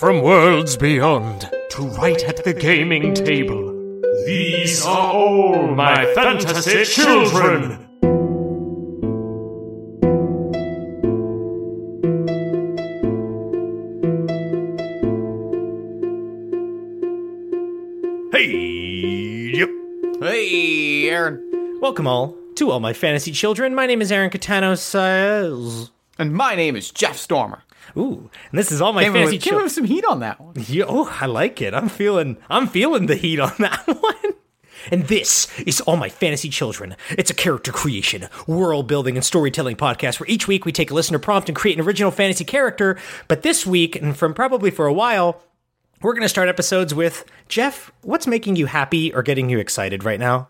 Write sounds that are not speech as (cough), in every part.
from worlds beyond to right at the gaming table. These are all my fantasy children. Hey, yep. Hey, Aaron. Welcome all to all my fantasy children. My name is Aaron Catano Says. And my name is Jeff Stormer. Ooh, and this is all my fantasy came children. with some heat on that one. (laughs) Yeah, oh, I like it. I'm feeling I'm feeling the heat on (laughs) that one. And this is All My Fantasy Children. It's a character creation, world building, and storytelling podcast where each week we take a listener prompt and create an original fantasy character. But this week, and from probably for a while, we're going to start episodes with Jeff. What's making you happy or getting you excited right now?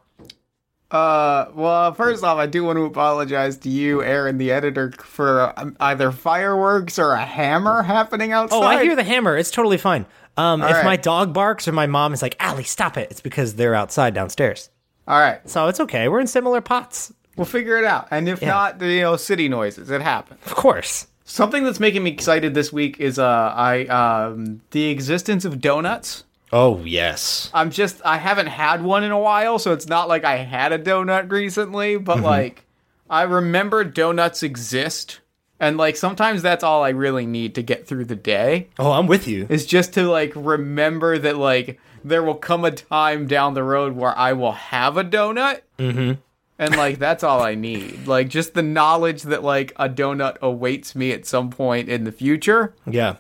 Uh, well, first off, I do want to apologize to you, Aaron, the editor, for um, either fireworks or a hammer happening outside. Oh, I hear the hammer. It's totally fine. Um, if right. my dog barks or my mom is like, Allie, stop it, it's because they're outside downstairs. All right, So it's okay. We're in similar pots. we'll figure it out. And if Yeah. not, you know, city noises. It happens. Of course. Something that's making me excited this week is uh, I um, the existence of donuts. Oh, yes. I'm just I haven't had one in a while, so it's not like I had a donut recently, but Mm-hmm. like I remember donuts exist. And like sometimes that's all I really need to get through the day Oh, I'm with you. is just to like remember that like there will come a time down the road where I will have a donut. Mm-hmm. And like that's all I need. Like just the knowledge that like a donut awaits me at some point in the future. Yeah.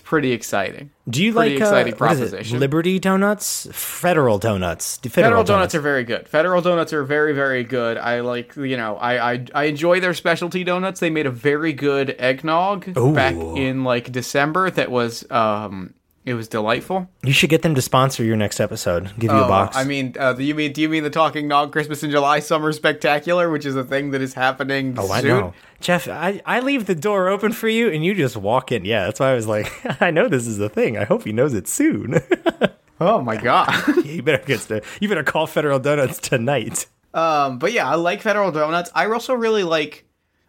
It's pretty exciting. Do you Pretty like uh, exciting it? proposition. Liberty donuts? Federal donuts. Do Federal donuts are very good. Federal donuts are very, very good. I like, you know, I I, I enjoy their specialty donuts. They made a very good eggnog Ooh. back in like December. That was um, it was delightful. You should get them to sponsor your next episode. Give you a box. Oh, I mean, uh, do you mean do you mean the Talking Nog Christmas in July Summer Spectacular, which is a thing that is happening oh, I soon? know. Jeff, I, I leave the door open for you and you just walk in. Yeah, that's why I was like, (laughs) I know this is a thing. I hope he knows it soon. (laughs) Oh my god. (laughs) you better get to, you better call Federal Donuts tonight. um, but yeah, I like Federal Donuts. I also really like.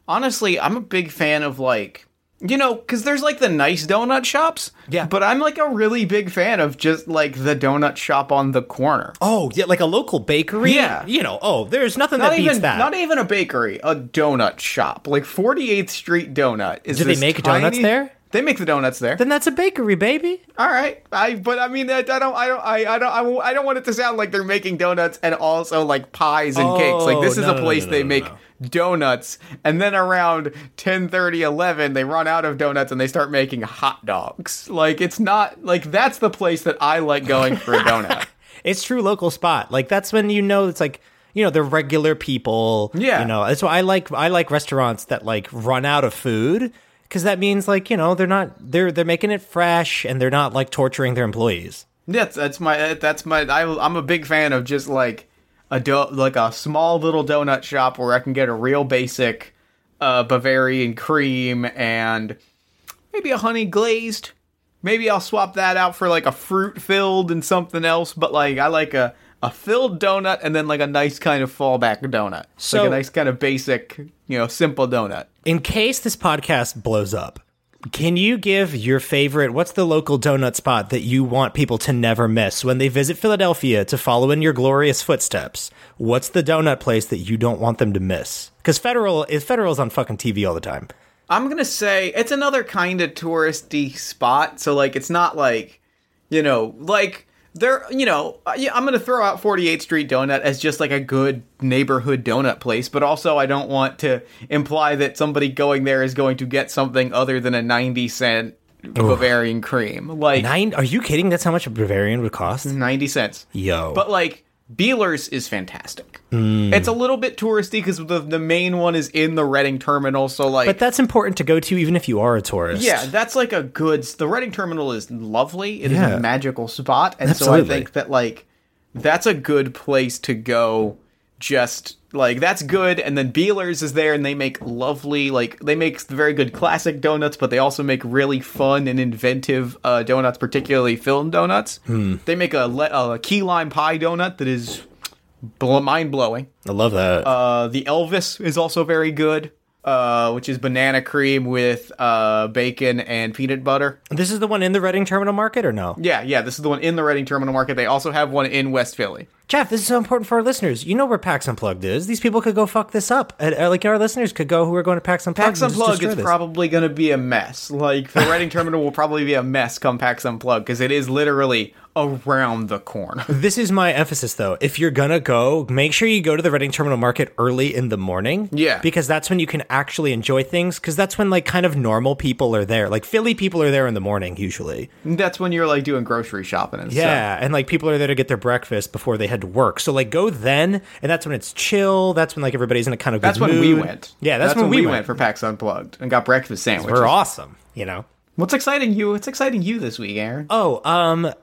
Honestly, I'm a big fan of like. You know, because there's like the nice donut shops. Yeah. But I'm like a really big fan of just like the donut shop on the corner. Oh, yeah, like a local bakery? Yeah. You know, oh, there's nothing Not that beats even, that. not even a bakery, a donut shop. Like 48th Street Donut. Is Do they make donuts there? They make the donuts there. then that's a bakery, baby. All right, I but I mean I, I don't I don't I, I don't I, I don't want it to sound like they're making donuts and also like pies and cakes. Like this Oh, is no, a place no, no, they make donuts and then around 10 30 11 they run out of donuts and they start making hot dogs. Like it's not like that's the place that I like going for a (laughs) donut. It's true local spot. Like that's when you know it's like you know they're regular people. Yeah. you know that's why I like I like restaurants that like run out of food because that means like you know they're not they're they're making it fresh and they're not like torturing their employees. That's that's my that's my I, I'm a big fan of just like a do, like a small little donut shop where I can get a real basic uh, Bavarian cream and maybe a honey glazed. Maybe I'll swap that out for like a fruit filled and something else. But like I like a a filled donut and then like a nice kind of fallback donut. So- like a nice kind of basic, you know, simple donut. In case this podcast blows up, can you give your favorite? What's the local donut spot that you want people to never miss when they visit Philadelphia to follow in your glorious footsteps? What's the donut place that you don't want them to miss? Because Federal is Federal's on fucking TV all the time. I'm gonna say it's another kind of touristy spot. So like, it's not like, you know, like there, you know, I'm gonna throw out 48th Street Donut as just like a good neighborhood donut place, but also I don't want to imply that somebody going there is going to get something other than a 90 cent Bavarian cream. Like Nine? Are you kidding? That's how much a Bavarian would cost. 90 cents. Yo, But like Beiler's is fantastic. It's a little bit touristy because the the main one is in the Reading terminal. So like, but that's important to go to even if you are a tourist. Yeah, that's like a good. The Reading Terminal is lovely. It is Yeah. a magical spot, and so I think that like that's a good place to go. Just like that's good, and then Beiler's is there, and they make lovely like they make very good classic donuts, but they also make really fun and inventive uh, donuts, particularly filled donuts. They make a, le- a key lime pie donut that is bl- mind blowing. I love that. Uh, the Elvis is also very good. Uh, which is banana cream with uh, bacon and peanut butter. This is the one in the Reading Terminal Market, or no? Yeah, yeah, this is the one in the Reading Terminal Market. They also have one in West Philly. Jeff, this is so important for our listeners. You know where PAX Unplugged is. These people could go fuck this up. Uh, uh, like our listeners could go who are going to PAX Unplugged. PAX Unplugged is probably going to be a mess. Like, the Reading (laughs) Terminal will probably be a mess come PAX Unplugged because it is literally around the corner. (laughs) This is my emphasis, though. If you're gonna go, make sure you go to the Reading Terminal Market early in the morning. Yeah. because that's when you can actually enjoy things. Because that's when like kind of normal people are there. Like Philly people are there in the morning usually. That's when you're like doing grocery shopping and stuff. Yeah, and like people are there to get their breakfast before they head to work. So like go then, and that's when it's chill. That's when like everybody's in a kind of good That's when we went. Yeah, that's, when, we went. for PAX Unplugged and got breakfast sandwiches. We're awesome, you know. What's exciting you? What's exciting you this week, Aaron? Oh, um, uh,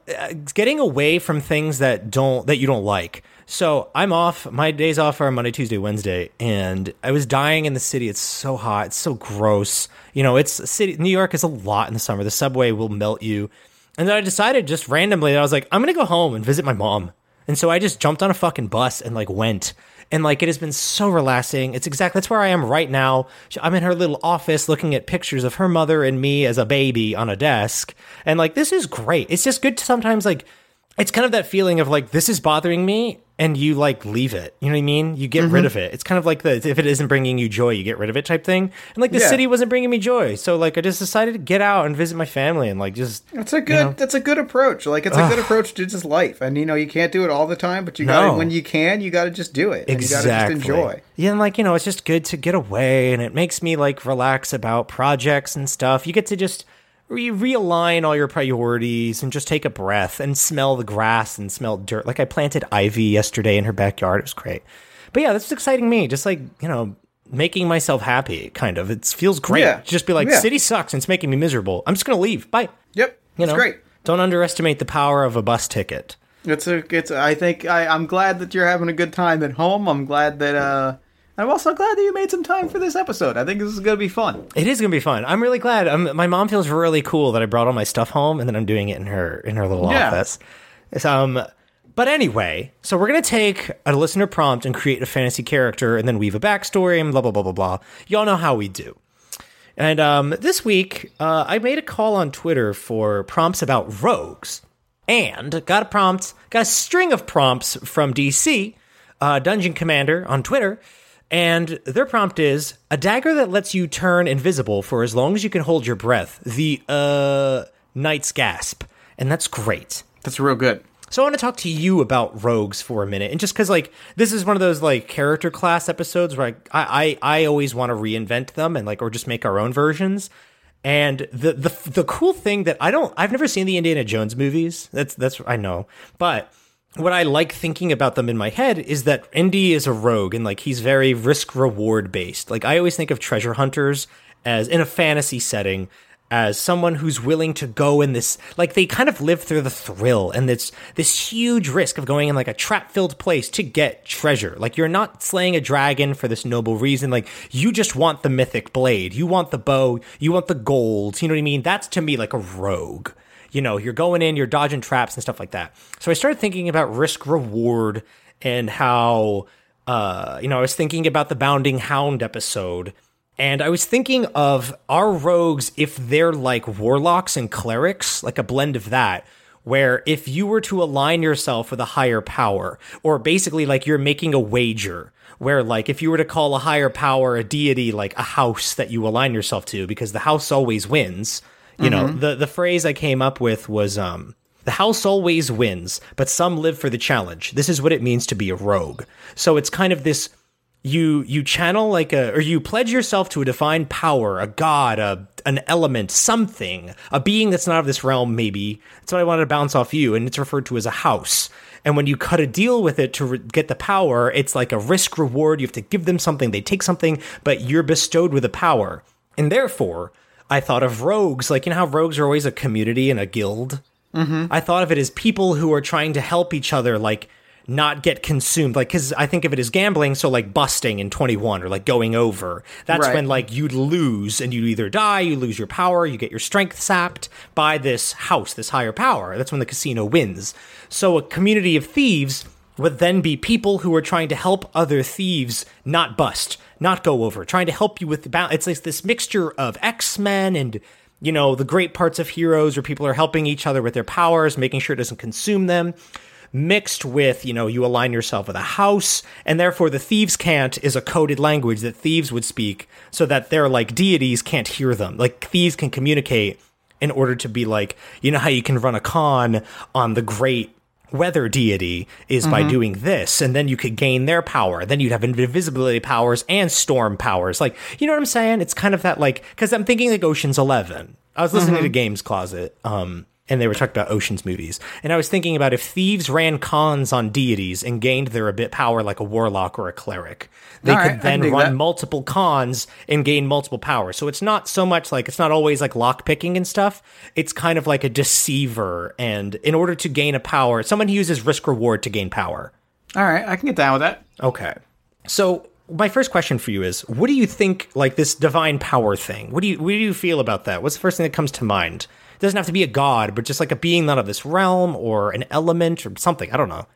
getting away from things that don't that you don't like. So I'm off. My days off are Monday, Tuesday, Wednesday, and I was dying in the city. It's so hot. It's so gross. You know, it's city. New York is a lot in the summer. The subway will melt you. And then I decided just randomly that I was like, I'm gonna go home and visit my mom. And so I just jumped on a fucking bus and like went. And like it has been so relaxing. It's exactly that's where I am right now. I'm in her little office looking at pictures of her mother and me as a baby on a desk. And like this is great. It's just good to sometimes like it's kind of that feeling of like this is bothering me and you like leave it. You know what I mean? You get rid mm-hmm. of it. It's kind of like the if it isn't bringing you joy, you get rid of it type thing. And like the Yeah. city wasn't bringing me joy. So like I just decided to get out and visit my family and like just That's a good. That's a good approach. Like it's a good approach to just life. And you know, you can't do it all the time, but you got No. to when you can, you got to just do it. And you got to just enjoy. Yeah, and like, you know, it's just good to get away and it makes me like relax about projects and stuff. You get to just re- realign all your priorities and just take a breath and smell the grass and smell dirt. Like I planted ivy yesterday in her backyard. It was great. But yeah, that's exciting me. Just like, you know, making myself happy kind of. It feels great. Yeah. Just be like, Yeah. city sucks and it's making me miserable. I'm just going to leave. Bye. Yep, You it's know, great. Don't underestimate the power of a bus ticket. It's a. It's. I think I, I'm glad that you're having a good time at home. I'm glad that. uh I'm also glad that you made some time for this episode. I think this is gonna be fun. It is gonna be fun. I'm really glad. i my mom feels really cool that I brought all my stuff home, and then I'm doing it in her in her little Yeah. office. Um, but anyway, so we're gonna take a listener prompt and create a fantasy character, and then weave a backstory and blah blah blah blah blah. Y'all know how we do. And um, this week, uh, I made a call on Twitter for prompts about rogues, and got a prompt, got a string of prompts from DC, uh, Dungeon Commander on Twitter, and their prompt is a dagger that lets you turn invisible for as long as you can hold your breath. The uh, Knight's Gasp, and that's great. That's real good. So I want to talk to you about rogues for a minute, and just because like this is one of those like character class episodes where I I, I always want to reinvent them and like or just make our own versions. And the the the cool thing that I don't I've never seen the Indiana Jones movies. That's that's I know, but what I like thinking about them in my head is that Indy is a rogue and like he's very risk reward based. Like I always think of treasure hunters as in a fantasy setting as someone who's willing to go in this like they kind of live through the thrill and this this huge risk of going in like a trap filled place to get treasure. Like you're not slaying a dragon for this noble reason. Like you just want the mythic blade. You want the bow. You want the gold. You know what i mean? That's to me like a rogue you know you're going in you're dodging traps and stuff like that so i started thinking about risk reward and how uh you know i was thinking about the bounding hound episode and I was thinking of our rogues if they're like warlocks and clerics, like a blend of that, where if you were to align yourself with a higher power, or basically like you're making a wager, where like if you were to call a higher power a deity like a house that you align yourself to, because the house always wins. You know, the the phrase I came up with was um the house always wins, but some live for the challenge. This is what it means to be a rogue. So it's kind of this you you channel like a or you pledge yourself to a defined power a god a an element something a being that's not of this realm maybe. That's what i wanted to bounce off you and it's referred to as a house. And when you cut a deal with it to re- get the power it's like a risk reward. You have to give them something they take something but you're bestowed with a power. And therefore i thought of rogues like you know how rogues are always a community and a guild mm-hmm. I thought of it as people who are trying to help each other, like not get consumed. Like, because I think of it as gambling, so like busting in 21 or like going over. That's Right. when like you'd lose and you either die, you lose your power, you get your strength sapped by this house, this higher power. That's when the casino wins. So a community of thieves would then be people who are trying to help other thieves not bust, not go over, trying to help you with the balance. It's like this mixture of X Men and you know the great parts of Heroes, where people are helping each other with their powers, making sure it doesn't consume them. Mixed with, you know, you align yourself with a house, and therefore the thieves' cant is a coded language that thieves would speak so that their like deities can't hear them. Like thieves can communicate in order to be like, you know how you can run a con on the great weather deity is by doing this, and then you could gain their power. Then you'd have invisibility powers and storm powers. Like, you know what I'm saying? It's kind of that like because I'm thinking like Ocean's Eleven. I was listening to Games Closet, um, and they were talking about Ocean's movies, and I was thinking about if thieves ran cons on deities and gained their a bit power like a warlock or a cleric, they All right, could can then run that. multiple cons and gain multiple powers. So it's not so much like it's not always like lock picking and stuff. It's kind of like a deceiver. And in order to gain a power, someone uses risk reward to gain power. All right, I can get down with that. Okay. So my first question for you is what do you think like this divine power thing? What do you what do you feel about that? What's the first thing that comes to mind? It doesn't have to be a god, but just like a being not of this realm or an element or something. I don't know.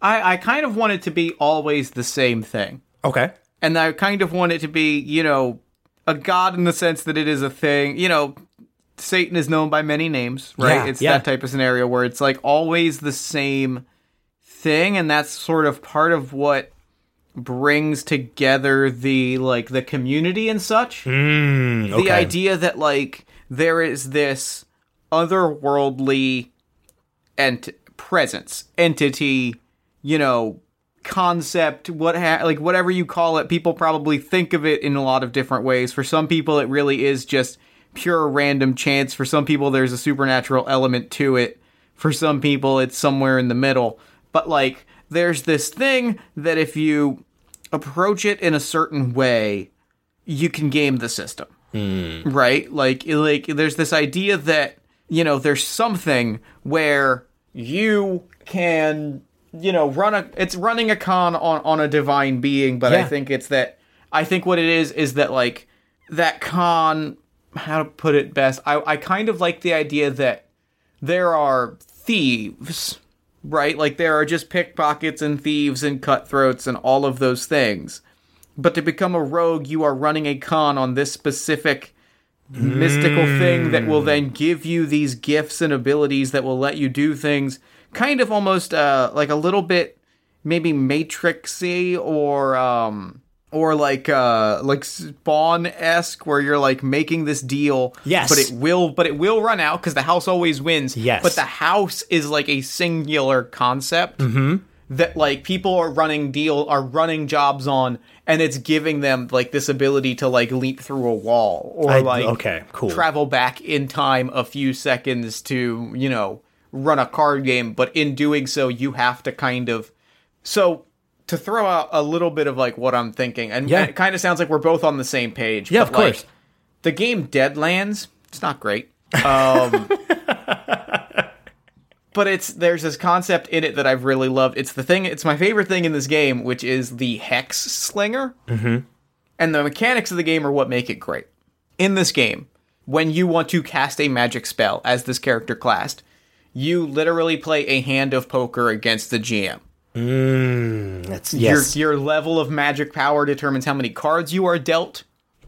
I, I kind of want it to be always the same thing. Okay. And I kind of want it to be, you know, a god in the sense that it is a thing. You know, Satan is known by many names, right? Yeah, it's yeah. that type of scenario where it's like always the same thing, and that's sort of part of what brings together the like the community and such. Mm, okay. The idea that like there is this otherworldly ent- presence, entity, you know, concept, what ha- like whatever you call it, people probably think of it in a lot of different ways. For some people, it really is just pure random chance. For some people, there's a supernatural element to it. For some people, it's somewhere in the middle. But like, there's this thing that if you approach it in a certain way, you can game the system Hmm. right? Like like there's this idea that you know there's something where you can you know run a it's running a con on on a divine being but i think it's that i think what it is is that like that con how to put it best i i kind of like the idea that there are thieves right? Like there are just pickpockets and thieves and cutthroats and all of those things but to become a rogue, you are running a con on this specific mystical thing that will then give you these gifts and abilities that will let you do things kind of almost uh, like a little bit maybe matrixy or um or like uh like spawn esque where you're like making this deal Yes. but it will but it will run out because the house always wins Yes. but the house is like a singular concept that like people are running deal are running jobs on and it's giving them like this ability to like leap through a wall or I- like okay, cool. travel back in time a few seconds to you know run a card game but in doing so you have to kind of so to throw out a little bit of like what i'm thinking and, Yeah. and it kind of sounds like we're both on the same page Yeah, but, of course. like, the game deadlands it's not great um (laughs) but it's there's this concept in it that I've really loved. It's the thing. It's my favorite thing in this game, which is the hex slinger. Mm-hmm. And the mechanics of the game are what make it great. In this game, when you want to cast a magic spell as this character classed, you literally play a hand of poker against the GM. That's yes. Your your level of magic power determines how many cards you are dealt.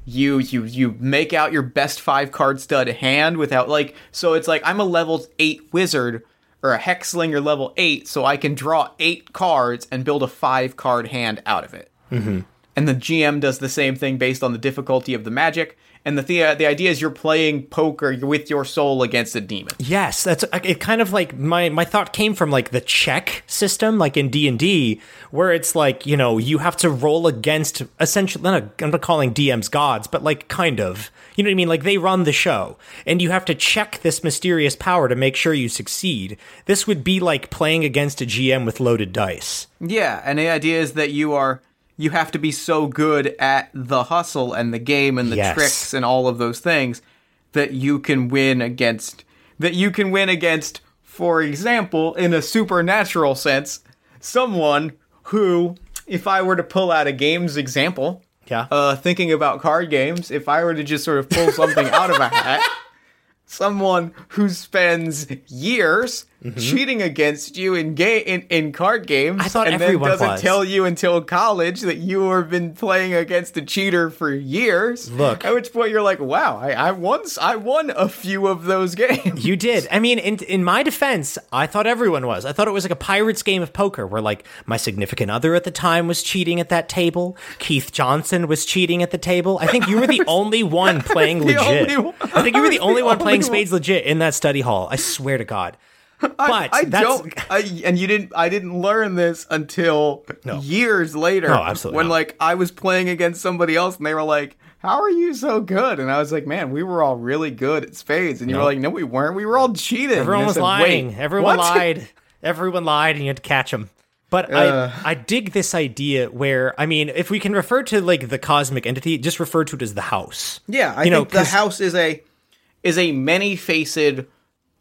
You you you make out your best five card stud hand without like so it's like I'm a level eight wizard or a hex slinger level eight, so I can draw eight cards and build a five card hand out of it. Mm-hmm. And the GM does the same thing based on the difficulty of the magic. And the the, uh, the idea is you're playing poker with your soul against a demon. Yes, that's it. Kind of like my my thought came from like the check system, like in D and D, where it's like you know you have to roll against essentially. I'm not calling DMs gods, but like kind of. You know what I mean? Like they run the show, and you have to check this mysterious power to make sure you succeed. This would be like playing against a GM with loaded dice. Yeah, and the idea is that you are you have to be so good at the hustle and the game and the Yes. tricks and all of those things that you can win against that you can win against for example in a supernatural sense someone who if I were to pull out a games example Yeah. uh thinking about card games if I were to just sort of pull something out of a hat (laughs) someone who spends years Mm-hmm. cheating against you in game in, in card games. I thought and everyone then doesn't was. tell you until college that you have been playing against a cheater for years. Look. at which point you're like, wow, I, I once I won a few of those (laughs) games. You did. I mean, in in my defense, I thought everyone was. I thought it was like a pirates game of poker where like my significant other at the time was cheating at that table. Keith Johnson was cheating at the table. I think you were the (laughs) only one playing (laughs) legit. one- I think you were the only the one playing one. spades legit in that study hall. I swear to God. (laughs) But I that's don't, I, and you didn't. I didn't learn this until No. years later. No, absolutely When not. like I was playing against somebody else, and they were like, "How are you so good?" And I was like, "Man, we were all really good at spades." And you were like, "No, we weren't. We were all cheating." Everyone And was said, lying. "Wait, Everyone what?" lied. Everyone lied, and you had to catch them. But Uh. I, I dig this idea where I mean, if we can refer to like the cosmic entity, just refer to it as the house. Yeah, I You know, think the 'cause- house is a is a many-faced,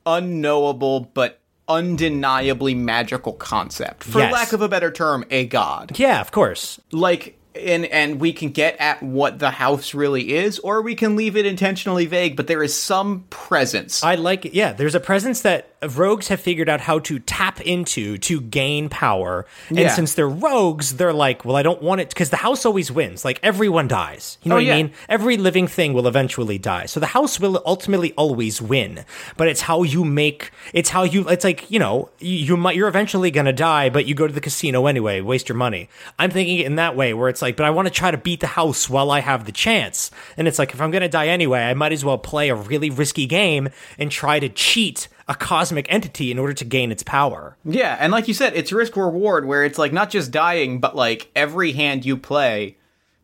unknowable but undeniably magical concept. For Yes. lack of a better term, a god. Yeah, of course. like and and we can get at what the house really is or we can leave it intentionally vague but there is some presence I like it. Yeah, there's a presence that rogues have figured out how to tap into to gain power. And Yeah. since they're rogues, they're like, well, I don't want it because the house always wins. Like everyone dies. You know Oh, what yeah. I mean? Every living thing will eventually die. So the house will ultimately always win. But it's how you make. It's how you. It's like you know you, you might you're eventually gonna die, but you go to the casino anyway, waste your money. I'm thinking it in that way where it's like, but I want to try to beat the house while I have the chance. And it's like if I'm gonna die anyway, I might as well play a really risky game and try to cheat a cosmic entity in order to gain its power. yeah and like you said it's risk reward where it's like not just dying but like every hand you play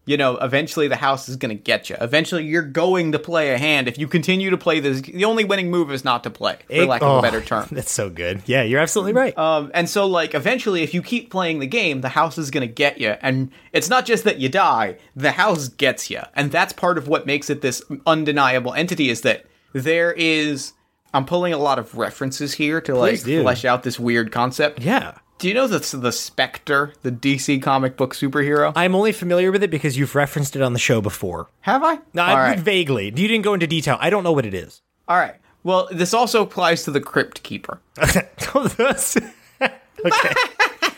you know eventually the house is going to get you eventually you're going to play a hand if you continue to play this the only winning move is not to play for lack of Oh, a better (laughs) term That's so good. Yeah, you're absolutely right. Um, and so, like, eventually, if you keep playing the game, the house is going to get you. And it's not just that you die, the house gets you. And that's part of what makes it this undeniable entity is that there is. I'm pulling a lot of references here to, like, flesh out this weird concept. yeah. Do you know the, the Spectre, the DC comic book superhero? I'm only familiar with it because you've referenced it on the show before. Have I? No, I, right. vaguely. You didn't go into detail. I don't know what it is. All right. Well, this also applies to the Crypt Keeper. (laughs) That's- (laughs) okay. (laughs)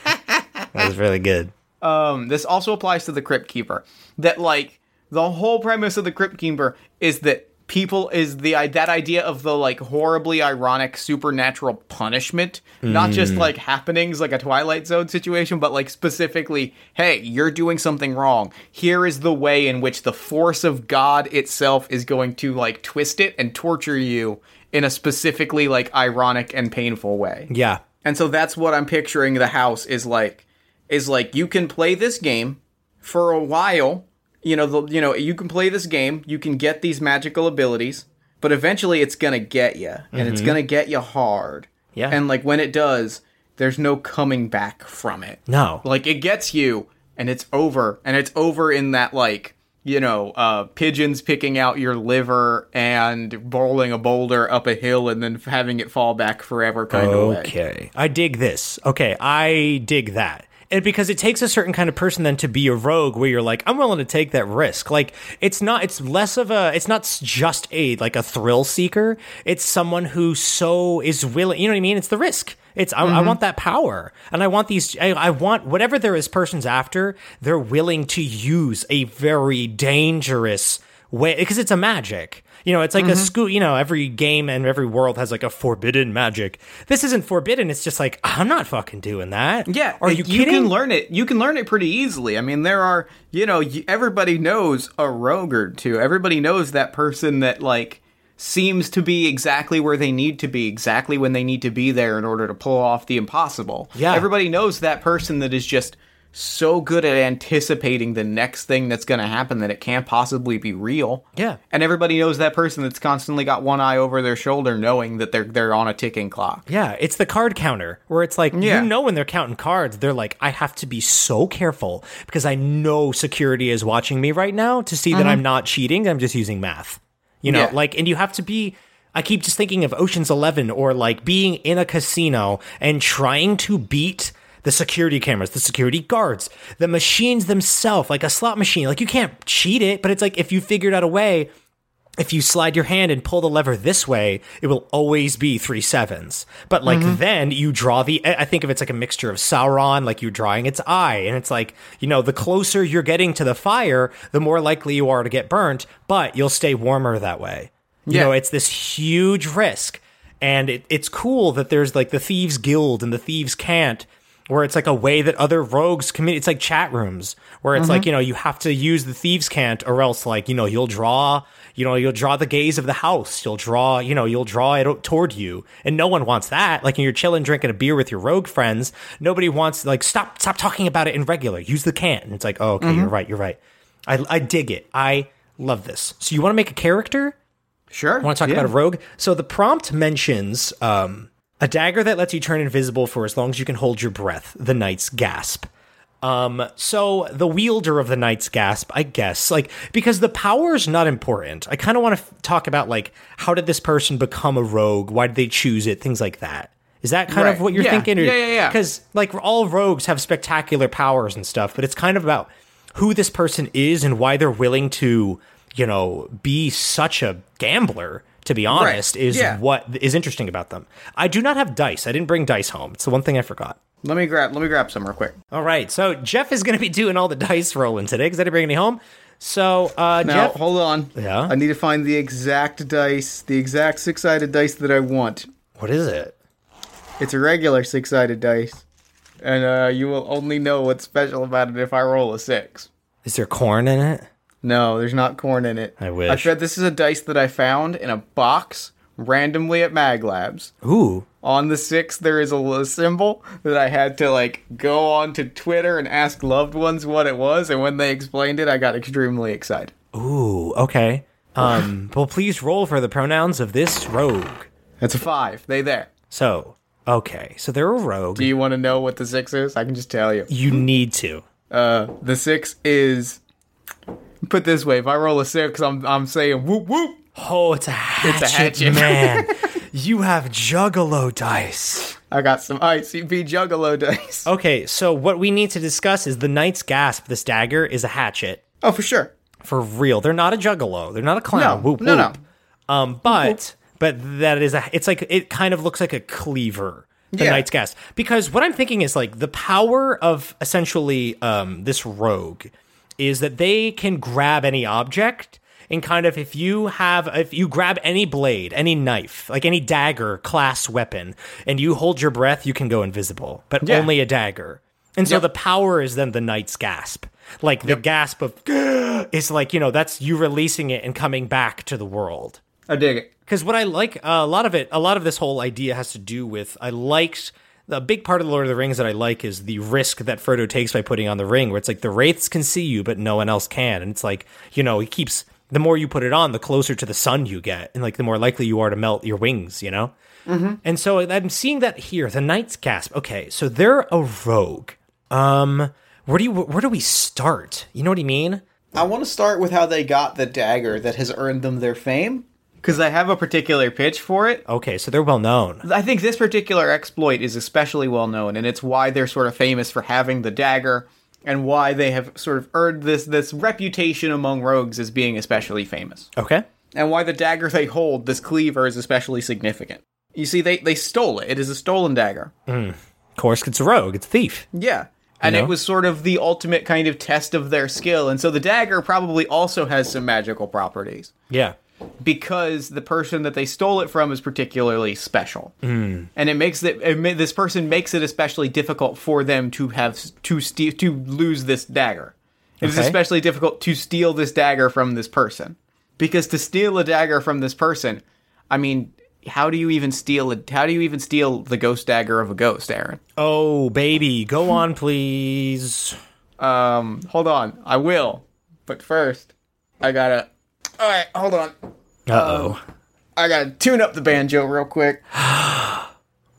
that was really good. um, this also applies to the Crypt Keeper. That like the whole premise of the Crypt Keeper is that people is the that idea of the like horribly ironic supernatural punishment, not just mm. like happenings like a Twilight Zone situation, but like specifically, hey, you're doing something wrong. Here is the way in which the force of God itself is going to like twist it and torture you in a specifically like ironic and painful way. Yeah. And so that's what I'm picturing the house is like is like you can play this game for a while, you know, the, you know, you can play this game, you can get these magical abilities, but eventually it's going to get you and it's going to get you hard. Yeah. And like when it does, there's no coming back from it. No. Like it gets you and it's over and it's over in that like you know, uh, pigeons picking out your liver and bowling a boulder up a hill and then having it fall back forever kind of way. Okay. I dig this. Okay, I dig that. And because it takes a certain kind of person then to be a rogue where you're like, I'm willing to take that risk. Like it's not it's less of a it's not just a like a thrill seeker. It's someone who so is willing you know what I mean? It's the risk. It's I, I mm-hmm. want that power. And I want these I, I want whatever there is person's after, they're willing to use a very dangerous way because it's a magic. You know, it's like a mm-hmm. school. You know, every game and every world has like a forbidden magic. This isn't forbidden. It's just like I'm not fucking doing that. Yeah, are you you kidding? can learn it. You can learn it pretty easily. I mean, there are, you know, everybody knows a rogue or two. Everybody knows that person that like seems to be exactly where they need to be, exactly when they need to be there in order to pull off the impossible. Yeah. everybody knows that person that is just so good at anticipating the next thing that's going to happen that it can't possibly be real. Yeah. and everybody knows that person that's constantly got one eye over their shoulder, knowing that they're they're on a ticking clock. Yeah, it's the card counter where it's like Yeah. you know when they're counting cards, they're like, I have to be so careful because I know security is watching me right now to see that I'm not cheating. I'm just using math. You know, Mm-hmm. Yeah. like, and you have to be. I keep just thinking of Ocean's Eleven or like being in a casino and trying to beat the security cameras, the security guards, the machines themselves, like a slot machine. Like you can't cheat it, but it's like if you figured out a way if you slide your hand and pull the lever this way, it will always be three sevens. But like mm-hmm. then you draw the, I I think of it's like a mixture of Sauron, like you're drawing its eye. And it's like, you know, the closer you're getting to the fire, the more likely you are to get burnt, but you'll stay warmer that way. You Yeah. know, it's this huge risk. And it, it's cool that there's like the Thieves Guild and the Thieves Cant, where it's like a way that other rogues commit. It's like chat rooms where it's like, you know, you have to use the Thieves Cant or else like, you know, you'll draw, you know, you'll draw the gaze of the house. You'll draw, you know, you'll draw it toward you. And no one wants that. Like you're chilling, drinking a beer with your rogue friends, nobody wants like, stop, stop talking about it in regular. Use the cant. And it's like, oh, okay, you're right. You're right. I, I dig it. I love this. So you want to make a character? Sure. Want to talk yeah. about a rogue. So the prompt mentions um, a dagger that lets you turn invisible for as long as you can hold your breath. The Knight's Gasp. Um, so the wielder of the Knight's Gasp, I guess, like because the power is not important. I kind of want to f- talk about like how did this person become a rogue? Why did they choose it? Things like that. Is that kind of what you're Yeah. thinking? Yeah, yeah, yeah. Because like all rogues have spectacular powers and stuff, but it's kind of about who this person is and why they're willing to, you know, be such a gambler. To be honest, is Yeah. what is interesting about them. I do not have dice. I didn't bring dice home. It's the one thing I forgot. Let me grab. Let me grab some real quick. All right, so Jeff is going to be doing all the dice rolling today because I didn't bring any home. So, uh, Now, Jeff, hold on. Yeah? I need to find the exact dice, the exact six-sided dice that I want. what is it? It's a regular six-sided dice, and uh, you will only know what's special about it if I roll a six. Is there corn in it? No, there's not corn in it. I wish. I said this is a dice that I found in a box randomly at Mag Labs. Ooh, On the six, there is a little symbol that I had to like go on to Twitter and ask loved ones what it was, and when they explained it, I got extremely excited. ooh, okay. Um, (laughs) well, please roll for the pronouns of this rogue. That's a five. They there. So, okay, so they're a rogue. Do you want to know what the six is? I can just tell you. you need to. Uh, the six is put this way: if I roll a six, I'm I'm saying whoop whoop. Oh, it's a hatchet, hatchet. man. (laughs) you have juggalo dice. I got some ICP Juggalo dice. (laughs) Okay, so what we need to discuss is the Knight's Gasp. This dagger is a hatchet. Oh, for sure. For real. They're not a juggalo. They're not a clown. No, Whoop, no, no. Um, but but that is a. It's like it kind of looks like a cleaver. The Yeah. Knight's Gasp. Because what I'm thinking is like the power of essentially um, this rogue is that they can grab any object and kind of if you have if you grab any blade, any knife, like any dagger class weapon, and you hold your breath, you can go invisible, but Yeah. only a dagger. And so Yep. the power is then the knight's gasp. Like the gasp of (gasps) is like, you know, that's you releasing it and coming back to the world I dig it. because what I like uh, a lot of it, a lot of this whole idea has to do with I liked the big part of the Lord of the Rings that I like is the risk that Frodo takes by putting on the ring, where it's like the wraiths can see you, but no one else can, and it's like you know he keeps the more you put it on, the closer to the sun you get, and like the more likely you are to melt your wings, you know. Mm-hmm. And so I'm seeing that here, the Knight's Gasp. Okay, so they're a rogue. Um, where do you where do we start? You know what I mean? I want to start with how they got the dagger that has earned them their fame. Because I have a particular pitch for it. Okay, so they're well known. I think this particular exploit is especially well known, and it's why they're sort of famous for having the dagger, and why they have sort of earned this this reputation among rogues as being especially famous, Okay. and why the dagger they hold, this cleaver, is especially significant. You see, they they stole it. It is a stolen dagger. Hmm. Of course, it's a rogue. It's a thief. Yeah. And know? it was sort of the ultimate kind of test of their skill. And so the dagger probably also has some magical properties Yeah. Because the person that they stole it from is particularly special. Mm. And it makes it, it this person makes it especially difficult for them to have to steal to lose this dagger. It is Okay. especially difficult to steal this dagger from this person. Because to steal a dagger from this person, I mean, how do you even steal? How do you even steal the ghost dagger of a ghost, Aaron? Oh, baby, go (laughs) on, please. Um, hold on. I will. But first, I gotta. Alright, hold on. Uh oh. I gotta tune up the banjo real quick.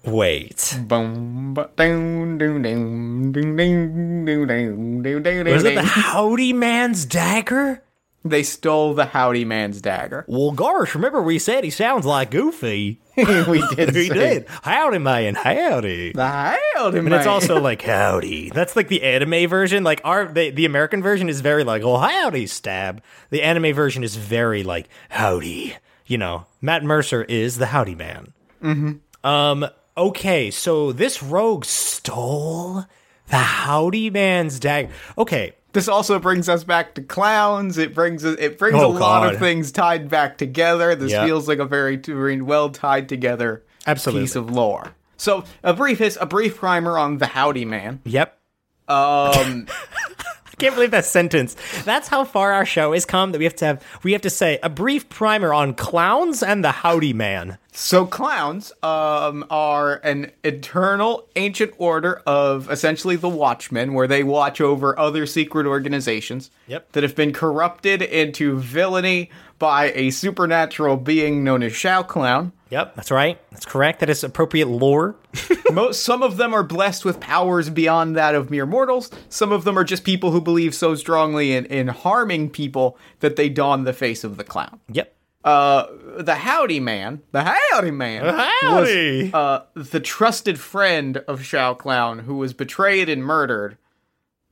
Wait. Boom, ba- doom, doom, doom, doom, doom, doom, doom, doom, doom, Was it the Howdy Man's dagger? They stole the Howdy Man's dagger. Well, gosh, remember we said he sounds like Goofy. (laughs) we did. we did. Howdy, man. Howdy. The Howdy Man. And it's also like howdy. That's like the anime version. Like our the, the American version is very like oh howdy stab. The anime version is very like howdy. You know, Matt Mercer is the howdy man. Mm-hmm. Um. Okay, so this rogue stole the howdy man's dagger. Okay, This also brings us back to clowns. It brings it brings Oh, a lot of things tied back together. This Yeah. feels like a very, very well tied together Absolutely. piece of lore. So a brief his, a brief primer on the Howdy Man. yep. Um, (laughs) I can't believe that sentence. That's how far our show has come. That we have to have we have to say a brief primer on clowns and the howdy man. So clowns um, are an eternal ancient order of essentially the Watchmen, where they watch over other secret organizations Yep. that have been corrupted into villainy by a supernatural being known as Shao Clown. Yep, that's right. That's correct. That is appropriate lore. (laughs) Most, some of them are blessed with powers beyond that of mere mortals. Some of them are just people who believe so strongly in, in harming people that they don the face of the clown. Yep. Uh, the Howdy Man, the Howdy Man, the Howdy! was uh, the trusted friend of Shao Clown who was betrayed and murdered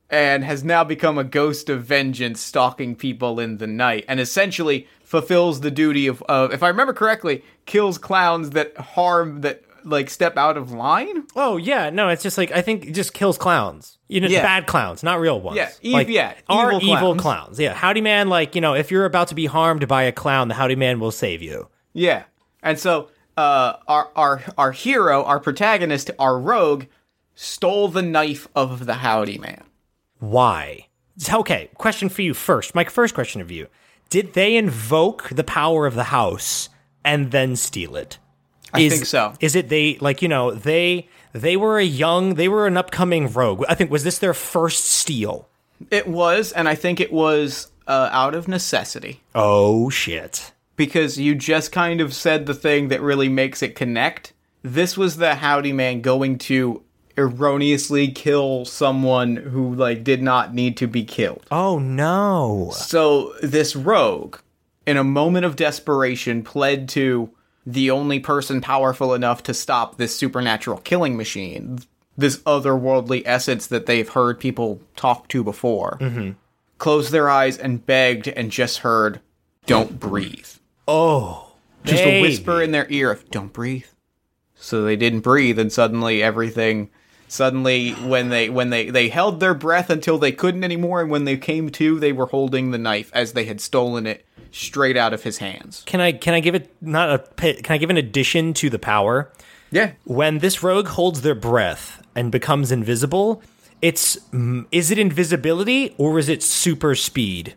and has now become a ghost of vengeance stalking people in the night and essentially fulfills the duty of, uh, if I remember correctly, kills clowns that harm, that like step out of line. Oh yeah, no, it's just like I think it just kills clowns. You know, Yeah. bad clowns, not real ones. Yeah, ev- like, yeah, are evil evil clowns. clowns. Yeah, howdy man. Like you know, if you're about to be harmed by a clown, the howdy man will save you. Yeah. And so uh our our our hero, our protagonist, our rogue stole the knife of the Howdy Man. Why? Okay, question for you first. My first question of you: Did they invoke the power of the house and then steal it? I think so. Is it they like you know they they were a young they were an upcoming rogue? I think was this their first steal? It was, and I think it was uh, out of necessity Oh shit! because you just kind of said the thing that really makes it connect. This was the Howdy Man going to erroneously kill someone who like did not need to be killed. Oh no! So this rogue, in a moment of desperation, pled to the only person powerful enough to stop this supernatural killing machine, this otherworldly essence that they've heard people talk to before. Mm-hmm. Closed their eyes and begged and just heard, "Don't breathe." Oh, Just a whisper in their ear of "Don't breathe." So they didn't breathe, and suddenly everything. Suddenly, when they when they they held their breath until they couldn't anymore, and when they came to, they were holding the knife as they had stolen it straight out of his hands. Can I can I give it not a? Can I give an addition to the power? Yeah, When this rogue holds their breath and becomes invisible, it's is it invisibility or is it super speed?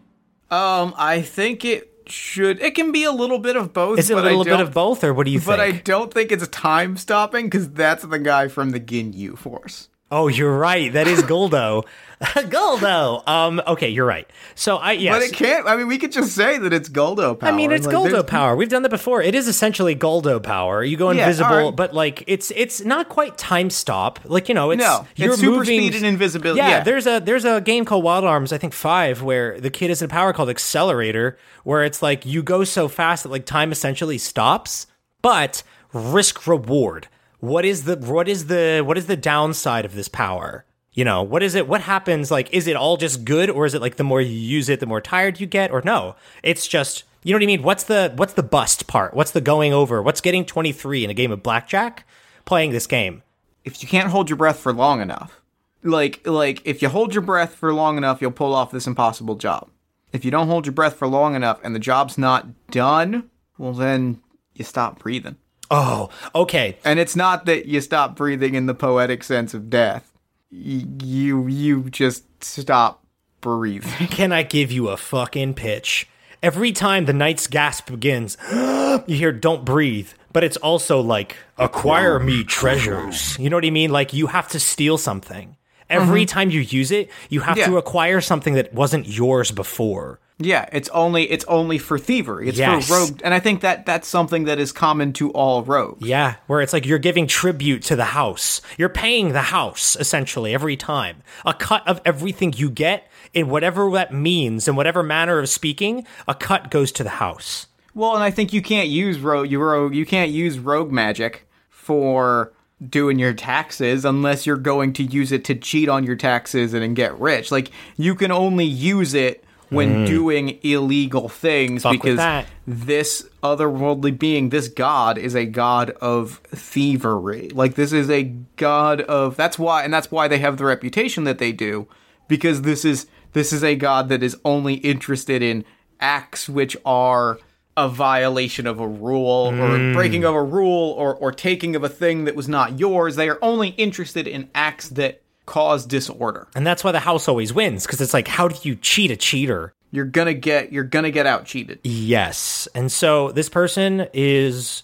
um, I think it should. It can be a little bit of both. Is it a little bit of both, or what do you think? But I don't think it's time stopping because that's the guy from the Ginyu Force. Oh, you're right. That is (laughs) Guldo. (laughs) Guldo. Um. Okay, you're right. So I yes. But it can't. I mean, we could just say that it's Guldo power. I mean, it's Like, Guldo there's- power. We've done that before. It is essentially Guldo power. You go Yeah, invisible, but like it's it's not quite time stop. Like you know, it's No, it's you're super moving, speed and invisibility. Yeah, Yeah. there's a there's a game called Wild Arms, I think five, where the kid is in a power called Accelerator, where it's like you go so fast that like time essentially stops, but risk reward. What is the what is the what is the downside of this power? You know, what is it? What happens? Like, is it all just good, or is it like the more you use it, the more tired you get? Or no, it's just you know what I mean. What's the what's the bust part? What's the going over? What's getting twenty three in a game of blackjack? Playing this game. if you can't hold your breath for long enough, like like if you hold your breath for long enough, you'll pull off this impossible job. If you don't hold your breath for long enough and the job's not done, well then you stop breathing. Oh, okay. And it's not that you stop breathing in the poetic sense of death. Y- You you just stop breathing. (laughs) Can I give you a fucking pitch? Every time the night's gasp begins, (gasps) you hear "Don't breathe," but it's also like "Acquire me treasures." You know what I mean? Like you have to steal something. Every mm-hmm. time you use it, you have to acquire something that wasn't yours before. Yeah, it's only it's only for thievery. It's Yes. for rogue, and I think that that's something that is common to all rogues. Yeah, where it's like you're giving tribute to the house. You're paying the house essentially every time. A cut of everything you get in whatever that means, in whatever manner of speaking, a cut goes to the house. Well, and I think you can't use rogue you rogue you can't use rogue magic for doing your taxes unless you're going to use it to cheat on your taxes and, and get rich. Like you can only use it when doing illegal things Mm. Fuck because this otherworldly being, this god is a god of thievery. Like this is a god of that's why and that's why they have the reputation that they do because this is this is a god that is only interested in acts which are a violation of a rule or breaking of a rule or or taking of a thing that was not yours. They are only interested in acts that cause disorder. And that's why the house always wins because it's like how do you cheat a cheater? You're gonna get you're gonna get out cheated. Yes. And so this person is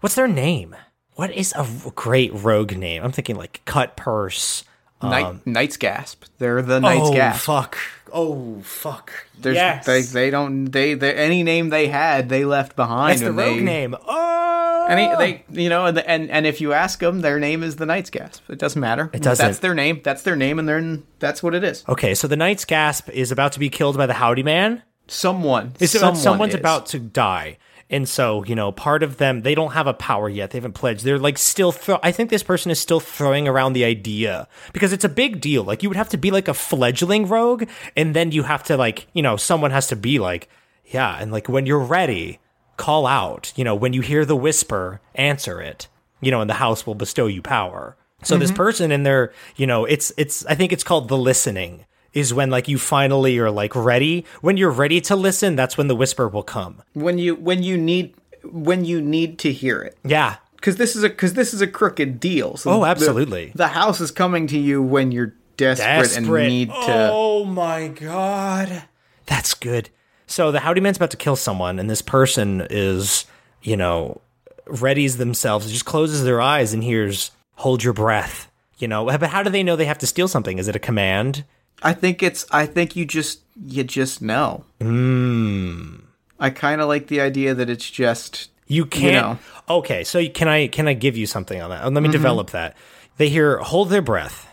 what's their name? What is a great rogue name? I'm thinking like cut purse. Night, um, Knight's Gasp. They're the Knight's oh Gasp. fuck. Oh fuck. There's, yes. they they don't they, they any name they had they left behind. That's the rogue they, name. Oh. Any they oh. you know and and and if you ask them, their name is the Knight's Gasp. It doesn't matter. It doesn't. That's their name. That's their name, and they're that's what it is. Okay, so the Knight's Gasp is about to be killed by the Howdy Man. Someone. It's someone about someone's is. about to die. And so, you know, part of them, they don't have a power yet. They haven't pledged. They're like still, throw- I think this person is still throwing around the idea because it's a big deal. Like, you would have to be like a fledgling rogue, and then you have to, like, you know, someone has to be like, yeah, and like when you're ready, call out. You know, when you hear the whisper, answer it, you know, and the house will bestow you power. So this mm-hmm. person in there, you know, it's, it's, I think it's called the listening is when like you finally are like ready. When you're ready to listen, that's when the whisper will come. when you when you need when you need to hear it. Yeah. Because this is a because this is a crooked deal. So Oh, absolutely. The, house is coming to you when you're desperate, and need to. Oh my god. That's good. So the Howdy Man's about to kill someone, and this person is, you know, readies themselves, just closes their eyes and hears, hold your breath. You know, but how do they know they have to steal something? Is it a command? I think it's. I think you just you just know. Hmm. I kind of like the idea that it's just. You can't. know. Okay, so can I can I give you something on that? Let me develop that. They hear hold their breath,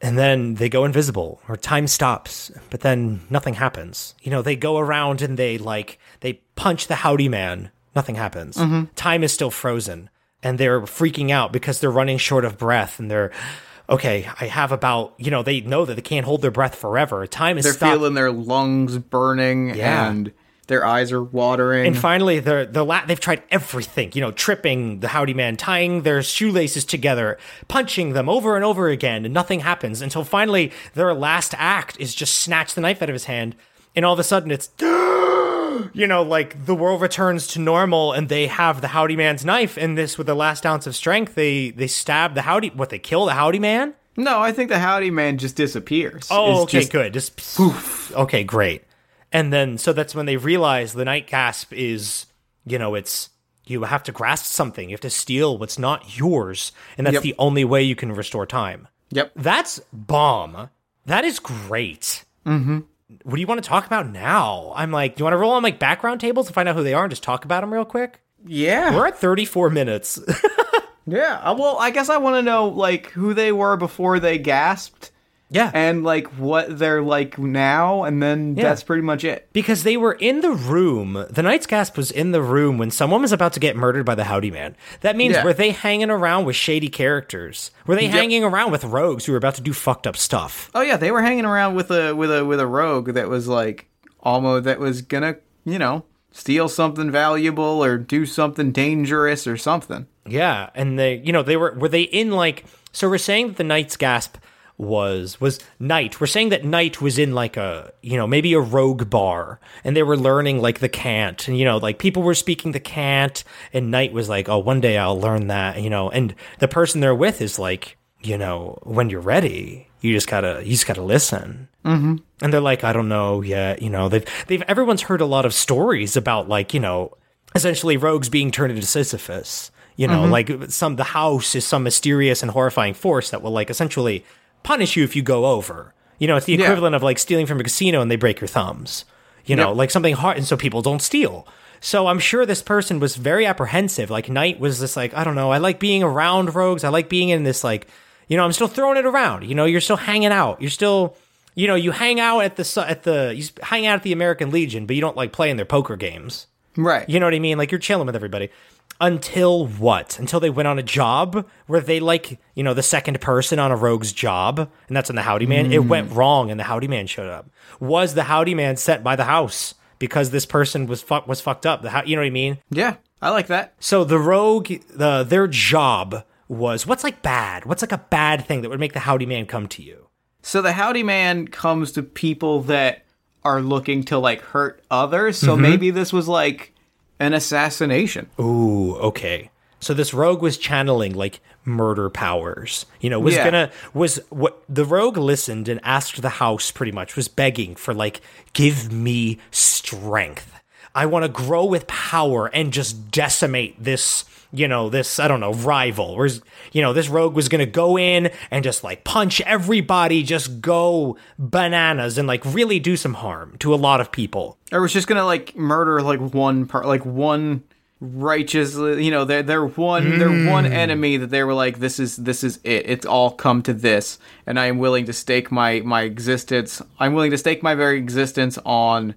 and then they go invisible or time stops, but then nothing happens. You know, they go around and they like they punch the howdy man. Nothing happens. Mm-hmm. Time is still frozen, and they're freaking out because they're running short of breath, and they're. Okay, I have about you know they know that they can't hold their breath forever. Time is They're stopped. feeling their lungs burning Yeah. and their eyes are watering. And finally, they're, the la- they've tried everything, you know, tripping the howdy man, tying their shoelaces together, punching them over and over again, and nothing happens until finally their last act is just snatch the knife out of his hand, and all of a sudden it's, (gasps) you know, like the world returns to normal, and they have the howdy man's knife, and this with the last ounce of strength, they they stab the howdy, what they kill the howdy man. no, I think the howdy man just disappears. Oh, It's okay, just- good. Just poof. Okay, great. And then so that's when they realize the night gasp is, you know, it's you have to grasp something. You have to steal what's not yours, and that's Yep. the only way you can restore time. Yep. That's bomb. That is great. Mm-hmm. What do you want to talk about now? I'm like, do you want to roll on like background tables to find out who they are and just talk about them real quick? Yeah. We're at 34 minutes. (laughs) Yeah. uh, Well, I guess I want to know like who they were before they gasped yeah. and like what they're like now and then Yeah. that's pretty much it. Because they were in the room. The Knight's Gasp was in the room when someone was about to get murdered by the Howdy Man. That means Yeah. were they hanging around with shady characters? Were they hanging around with rogues who were about to do fucked up stuff? Oh yeah, they were hanging around with a with a with a rogue that was like almost that was gonna, you know, steal something valuable or do something dangerous or something. Yeah, and they, you know, they were were they in like so we're saying that the Knight's Gasp was was Knight. We're saying that Knight was in like a, you know, maybe a rogue bar and they were learning like the cant and you know, like people were speaking the cant and Knight was like, "Oh, one day I'll learn that," you know, and the person they're with is like, you know, when you're ready, you just got to you just got to listen. Mm-hmm. And they're like, I don't know yet. You know, they've they've everyone's heard a lot of stories about like you know, essentially rogues being turned into Sisyphus. You know, like some the house is some mysterious and horrifying force that will like essentially punish you if you go over. You know, it's the Yeah. equivalent of like stealing from a casino and they break your thumbs. You know, Yep. like something hard, and so people don't steal. So I'm sure this person was very apprehensive. Like Knight was just like, I don't know, I like being around rogues. I like being in this like, you know, I'm still throwing it around. You know, you're still hanging out. You're still, you know, you hang out at the at the you hang out at the American Legion, but you don't like playing their poker games. Right. You know what I mean? Like you're chilling with everybody. Until what? Until they went on a job where they like, you know, the second person on a rogue's job, and that's on the Howdy Man. It went mm. wrong and the Howdy Man showed up. Was the Howdy Man sent by the house because this person was fuck was fucked up? The how, you know what I mean? Yeah, I like that. So the rogue, the their job was what's like bad? What's like a bad thing that would make the Howdy Man come to you? So the Howdy Man comes to people that are looking to like hurt others. So mm-hmm. maybe this was like an assassination. Ooh, okay. So this rogue was channeling like murder powers. You know, was Yeah. gonna was what the rogue listened and asked the house pretty much was begging for like give me strength. I want to grow with power and just decimate this, you know, this I don't know, rival. Whereas, you know, this rogue was going to go in and just like punch everybody, just go bananas and like really do some harm to a lot of people. Or was just gonna like murder like one part, like one righteous. You know, they're they're one they're mm. one enemy that they were like, this is this is it. It's all come to this, and I am willing to stake my my existence. I'm willing to stake my very existence on.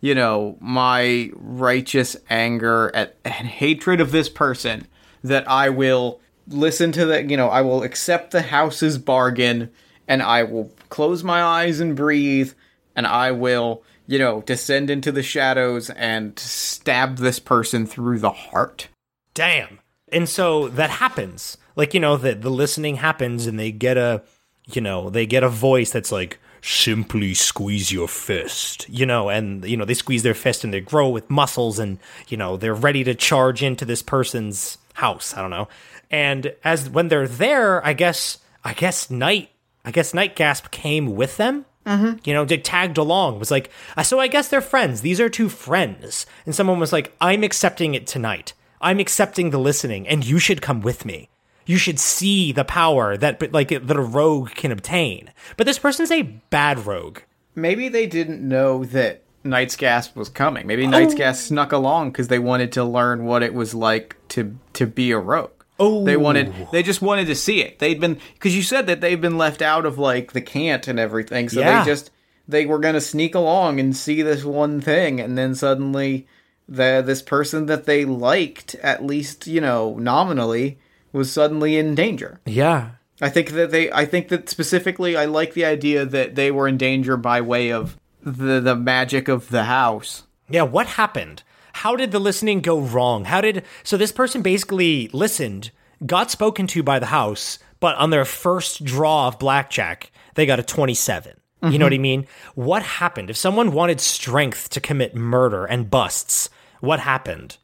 You know, my righteous anger at and hatred of this person that I will listen to the, you know, I will accept the house's bargain and I will close my eyes and breathe and I will, you know, descend into the shadows and stab this person through the heart. damn and so that happens like you know that the listening happens and they get a you know they get a voice that's like simply squeeze your fist you know and you know they squeeze their fist and they grow with muscles and you know they're ready to charge into this person's house i don't know and as when they're there i guess i guess night i guess night gasp came with them you know, they tagged along, was like, "Uh, so I guess they're friends. These are two friends. And someone was like, I'm accepting it tonight. I'm accepting the listening, and you should come with me. You should see the power that, like, that a rogue can obtain. But this person's a bad rogue. Maybe they didn't know that Night's Gasp was coming. Maybe Oh. Gasp snuck along because they wanted to learn what it was like to to be a rogue. Oh. They wanted they just wanted to see it. They'd been because you said that they've been left out of like the cant and everything. So Yeah. they just they were gonna sneak along and see this one thing and then suddenly the this person that they liked, at least, you know, nominally, was suddenly in danger. Yeah. I think that they I think that specifically I like the idea that they were in danger by way of the the magic of the house. Yeah, what happened? How did the listening go wrong? How did so this person basically listened, got spoken to by the house, but on their first draw of blackjack, they got a 27. You know what I mean? What happened? If someone wanted strength to commit murder and busts, what happened?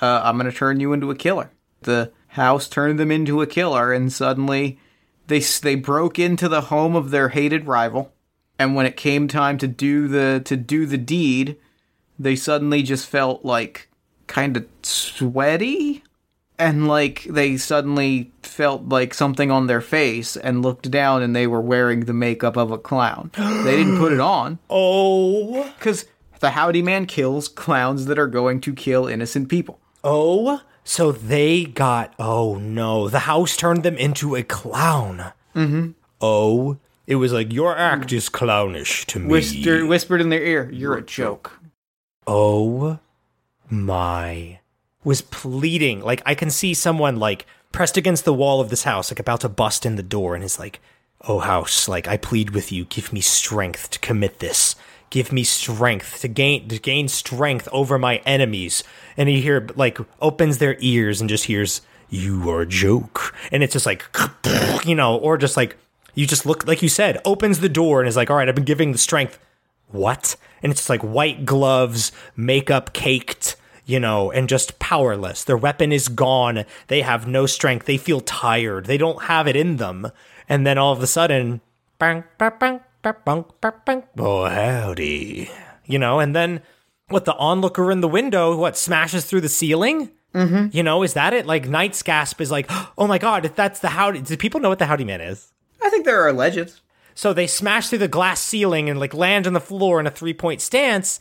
Uh, I'm going to turn you into a killer. The house turned them into a killer and suddenly they they broke into the home of their hated rival. And when it came time to do the to do the deed, they suddenly just felt like kind of sweaty? And like they suddenly felt like something on their face and looked down and they were wearing the makeup of a clown. (gasps) they didn't put it on. Oh, cuz the howdy man kills clowns that are going to kill innocent people. oh, so they got oh no, the house turned them into a clown. Mm-hmm. Oh, it was like your act is clownish to me. Whispered, whispered in their ear, "You're a joke." oh my was pleading like i can see someone like pressed against the wall of this house like about to bust in the door and is like oh house like i plead with you give me strength to commit this give me strength to gain to gain strength over my enemies and he hear like opens their ears and just hears you are a joke and it's just like (laughs) you know or just like you just look like you said opens the door and is like all right i've been giving the strength what? And it's just like white gloves, makeup caked, you know, and just powerless. Their weapon is gone. They have no strength. They feel tired. They don't have it in them. And then all of a sudden, bang, bang, bang, Oh, howdy. You know, and then what the onlooker in the window, what, smashes through the ceiling? Mm-hmm. You know, is that it? Like Knight's gasp is like, (gasps) oh my god, if that's the howdy. Do people know what the howdy man is? I think there are legends. So they smash through the glass ceiling and like land on the floor in a three point stance.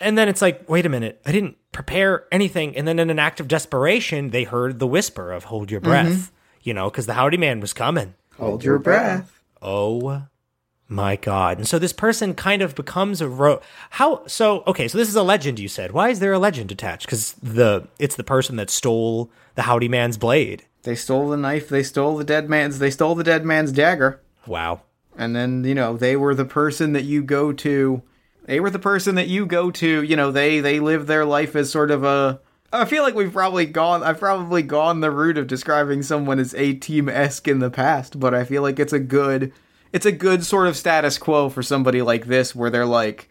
And then it's like, wait a minute, I didn't prepare anything. And then in an act of desperation, they heard the whisper of hold your breath, you know, because the howdy man was coming. Hold your breath. Oh my god. And so this person kind of becomes a ro how so okay, so this is a legend you said. Why is there a legend attached? Cuz the it's the person that stole the howdy man's blade. They stole the knife. They stole the dead man's. They stole the dead man's dagger. Wow. And then you know they were the person that you go to. They were the person that you go to. You know they they live their life as sort of a. I feel like we've probably gone. I've probably gone the route of describing someone as a team esque in the past, but I feel like it's a good. It's a good sort of status quo for somebody like this, where they're like,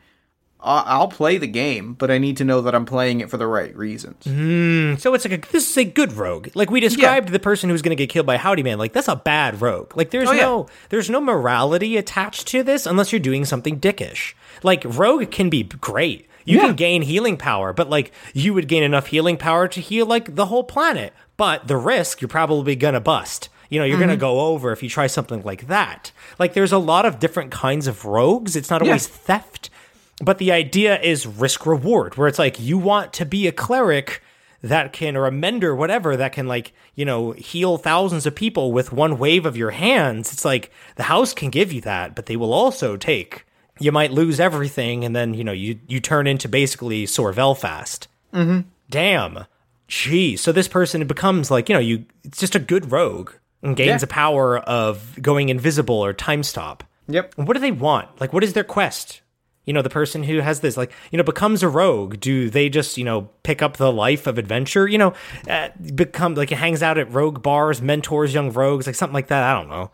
"I- "I'll play the game, but I need to know that I'm playing it for the right reasons." Hmm, so it's like a, this is a good rogue. Like we described the person who's going to get killed by Howdy Man. Like that's a bad rogue. Like there's Oh, yeah. no there's no morality attached to this unless you're doing something dickish. Like rogue can be great. You Yeah. can gain healing power, but like you would gain enough healing power to heal like the whole planet. But the risk you're probably going to bust. You know, you're going to go over if you try something like that. Like there's a lot of different kinds of rogues. It's not always theft. But the idea is risk reward, where it's like you want to be a cleric that can, or a mender, whatever, that can like, you know, heal thousands of people with one wave of your hands. It's like the house can give you that, but they will also take. You might lose everything, and then, you know, you, you turn into basically Sorvel fast. Mm-hmm. Damn. Gee. So this person becomes like, you know, you it's just a good rogue and gains Yeah. a power of going invisible or time stop. Yep. What do they want? Like, what is their quest? You know, the person who has this, like, you know, becomes a rogue. Do they just, you know, pick up the life of adventure? You know, uh, become like hangs out at rogue bars, mentors young rogues, like something like that. I don't know.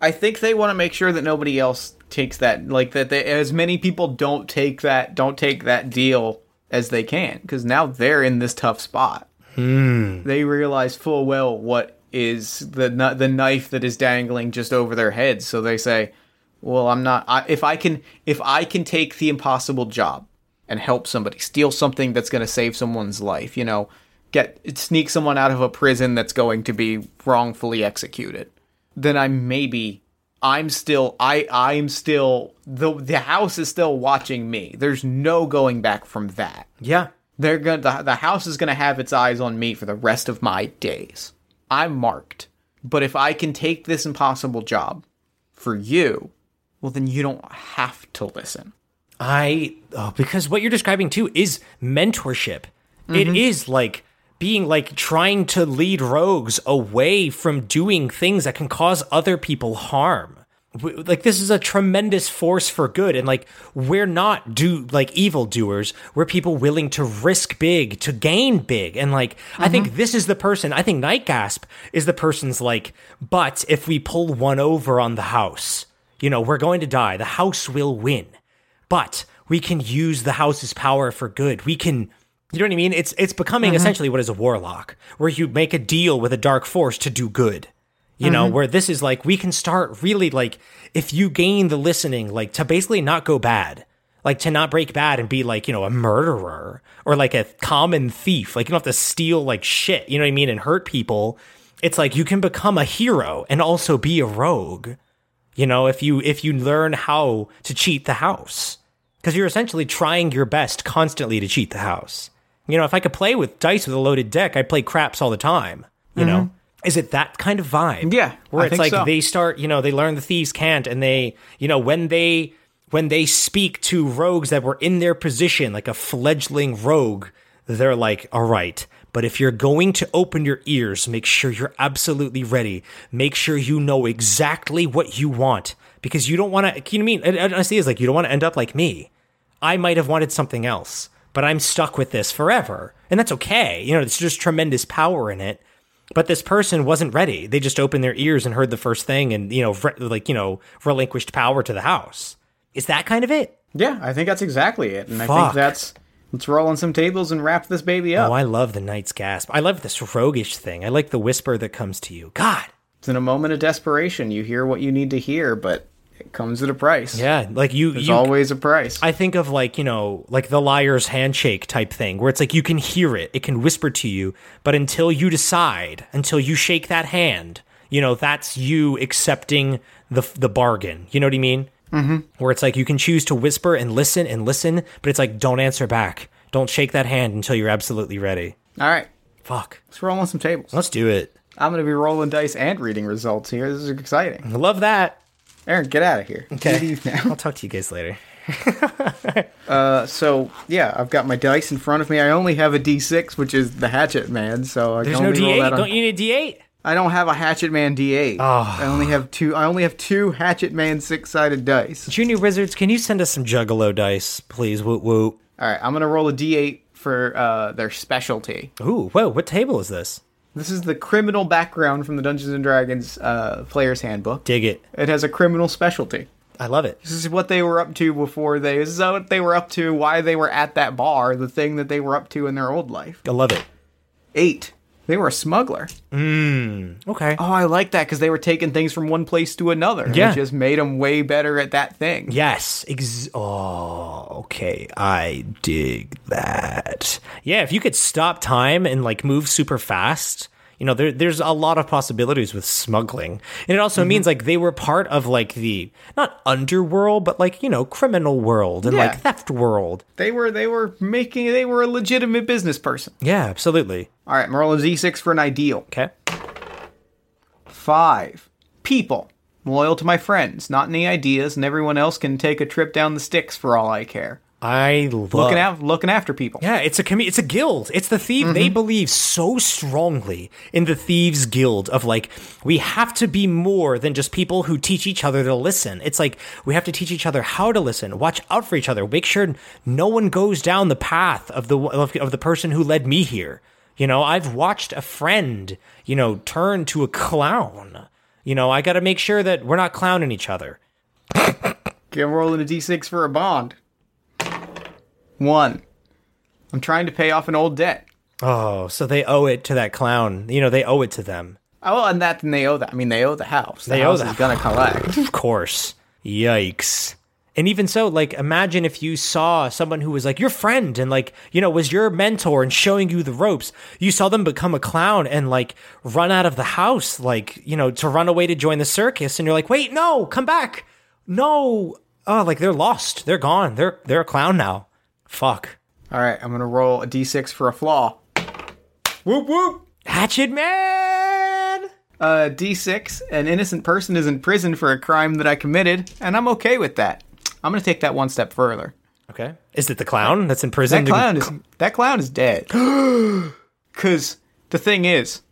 I think they want to make sure that nobody else takes that, like that. They, as many people don't take that, don't take that deal as they can, because now they're in this tough spot. They realize full well what is the the knife that is dangling just over their heads. So they say, "Well, I'm not. I, if I can, if I can take the impossible job and help somebody steal something that's going to save someone's life, you know, get sneak someone out of a prison that's going to be wrongfully executed." then I'm maybe I'm still I I'm still the the house is still watching me. There's no going back from that. Yeah. They're going to the, the house is going to have its eyes on me for the rest of my days. I'm marked. But if I can take this impossible job for you, well then you don't have to listen. I oh, because what you're describing too is mentorship. It mm-hmm. is like being like trying to lead rogues away from doing things that can cause other people harm. Like this is a tremendous force for good, and like we're not do like evil doers. We're people willing to risk big to gain big, and like I think mm-hmm. this is the person. I think Night Gasp is the person's like. But if we pull one over on the house, you know, we're going to die. The house will win but we can use the house's power for good. We can, you know what I mean? It's it's becoming mm-hmm. essentially what is a warlock, where you make a deal with a dark force to do good. You know, mm-hmm. where this is like we can start really like if you gain the listening, like to basically not go bad, like to not break bad and be like you know a murderer or like a common thief. Like you don't have to steal like shit. You know what I mean? And hurt people. It's like you can become a hero and also be a rogue you know if you if you learn how to cheat the house because you're essentially trying your best constantly to cheat the house you know if i could play with dice with a loaded deck i'd play craps all the time you know mm-hmm. Is it that kind of vibe. Yeah, where I it's like so. they start you know they learn the thieves' cant and they you know when they when they speak to rogues that were in their position like a fledgling rogue they're like all right but if you're going to open your ears make sure you're absolutely ready. Make sure you know exactly what you want because you don't want to you know what i mean? Honestly is like you don't want to end up like me. I might have wanted something else but i'm stuck with this forever and that's okay. You know it's just tremendous power in it but this person wasn't ready. They just opened their ears and heard the first thing and, you know, re- like, you know, relinquished power to the house. Is that kind of it? Yeah, I think that's exactly it. And I think that's let's roll on some tables and wrap this baby up. Oh, I love the Knight's Gasp. I love this roguish thing. I like the whisper that comes to you. God. It's in a moment of desperation. You hear what you need to hear, but it comes at a price. Yeah. Like you, There's you, always a price. I think of like, you know, like the liar's handshake type thing where it's like you can hear it, it can whisper to you, but until you decide, until you shake that hand, you know, that's you accepting the the bargain. You know what I mean? Mm-hmm. Where it's like you can choose to whisper and listen and listen, but it's like don't answer back. Don't shake that hand until you're absolutely ready. All right, Fuck. let's roll on some tables. Let's do it. I'm going to be rolling dice and reading results here. This is exciting. I love that. Aaron, get out of here. Okay. I'll talk to you guys later. (laughs) Uh, so yeah, I've got my dice in front of me. I only have a D6, which is the Hatchet Man. So I There's no D8. Don't you need a D8? I don't have a Hatchet Man D8. Oh. I only have two. I only have two Hatchet Man six-sided dice. Junior Wizards, can you send us some Juggalo dice, please? Woot woot. All right, I'm gonna roll a D8 for uh, their specialty. Ooh, whoa, what table is this? This is the criminal background from the Dungeons and Dragons uh, Player's Handbook. Dig it. It has a criminal specialty. I love it. This is what they were up to before they. This is what they were up to. Why they were at that bar. The thing that they were up to in their old life. I love it. Eight. They were a smuggler. Mm, okay. Oh, I like that because they were taking things from one place to another. Yeah. It just made them way better at that thing. Yes. Ex- oh, okay. I dig that. Yeah, if you could stop time and like move super fast, you know, there, there's a lot of possibilities with smuggling. And it also mm-hmm. means like they were part of like the not underworld, but like, you know, criminal world and Yeah. like theft world. They were they were making they were a legitimate business person. Yeah, absolutely. All right, I'm D6 for an ideal. Okay. Five. People. Loyal to my friends, not any ideas, and everyone else can take a trip down the sticks for all I care. I love Looking out looking after people. Yeah, it's a commu- it's a guild. It's the thief. They mm-hmm. believe so strongly in the thieves guild of like we have to be more than just people who teach each other to listen. It's like we have to teach each other how to listen. Watch out for each other. Make sure no one goes down the path of the of, of the person who led me here. You know, I've watched a friend, you know, turn to a clown. You know, I got to make sure that we're not clowning each other. Okay, I'm rolling a D6 for a bond. One. I'm trying to pay off an old debt. Oh, so they owe it to that clown. You know, they owe it to them. Oh, and that then they owe that. I mean, they owe the house. The They owe house the is gonna collect. (laughs) Of course. Yikes. And even so, like, imagine if you saw someone who was like your friend and, like, you know, was your mentor and showing you the ropes. You saw them become a clown and, like, run out of the house, like, you know, to run away to join the circus. And you're like, wait, no, come back. No. Oh, like, they're lost. They're gone. They're, they're a clown now. Fuck. All right, I'm gonna roll a D6 for a flaw. Whoop whoop. Hatchet Man! Uh, D6. An innocent person is in prison for a crime that I committed, and I'm okay with that. I'm gonna take that one step further. Okay. Is it the clown that's in prison? That clown is that clown is dead. (gasps) Cause the thing is,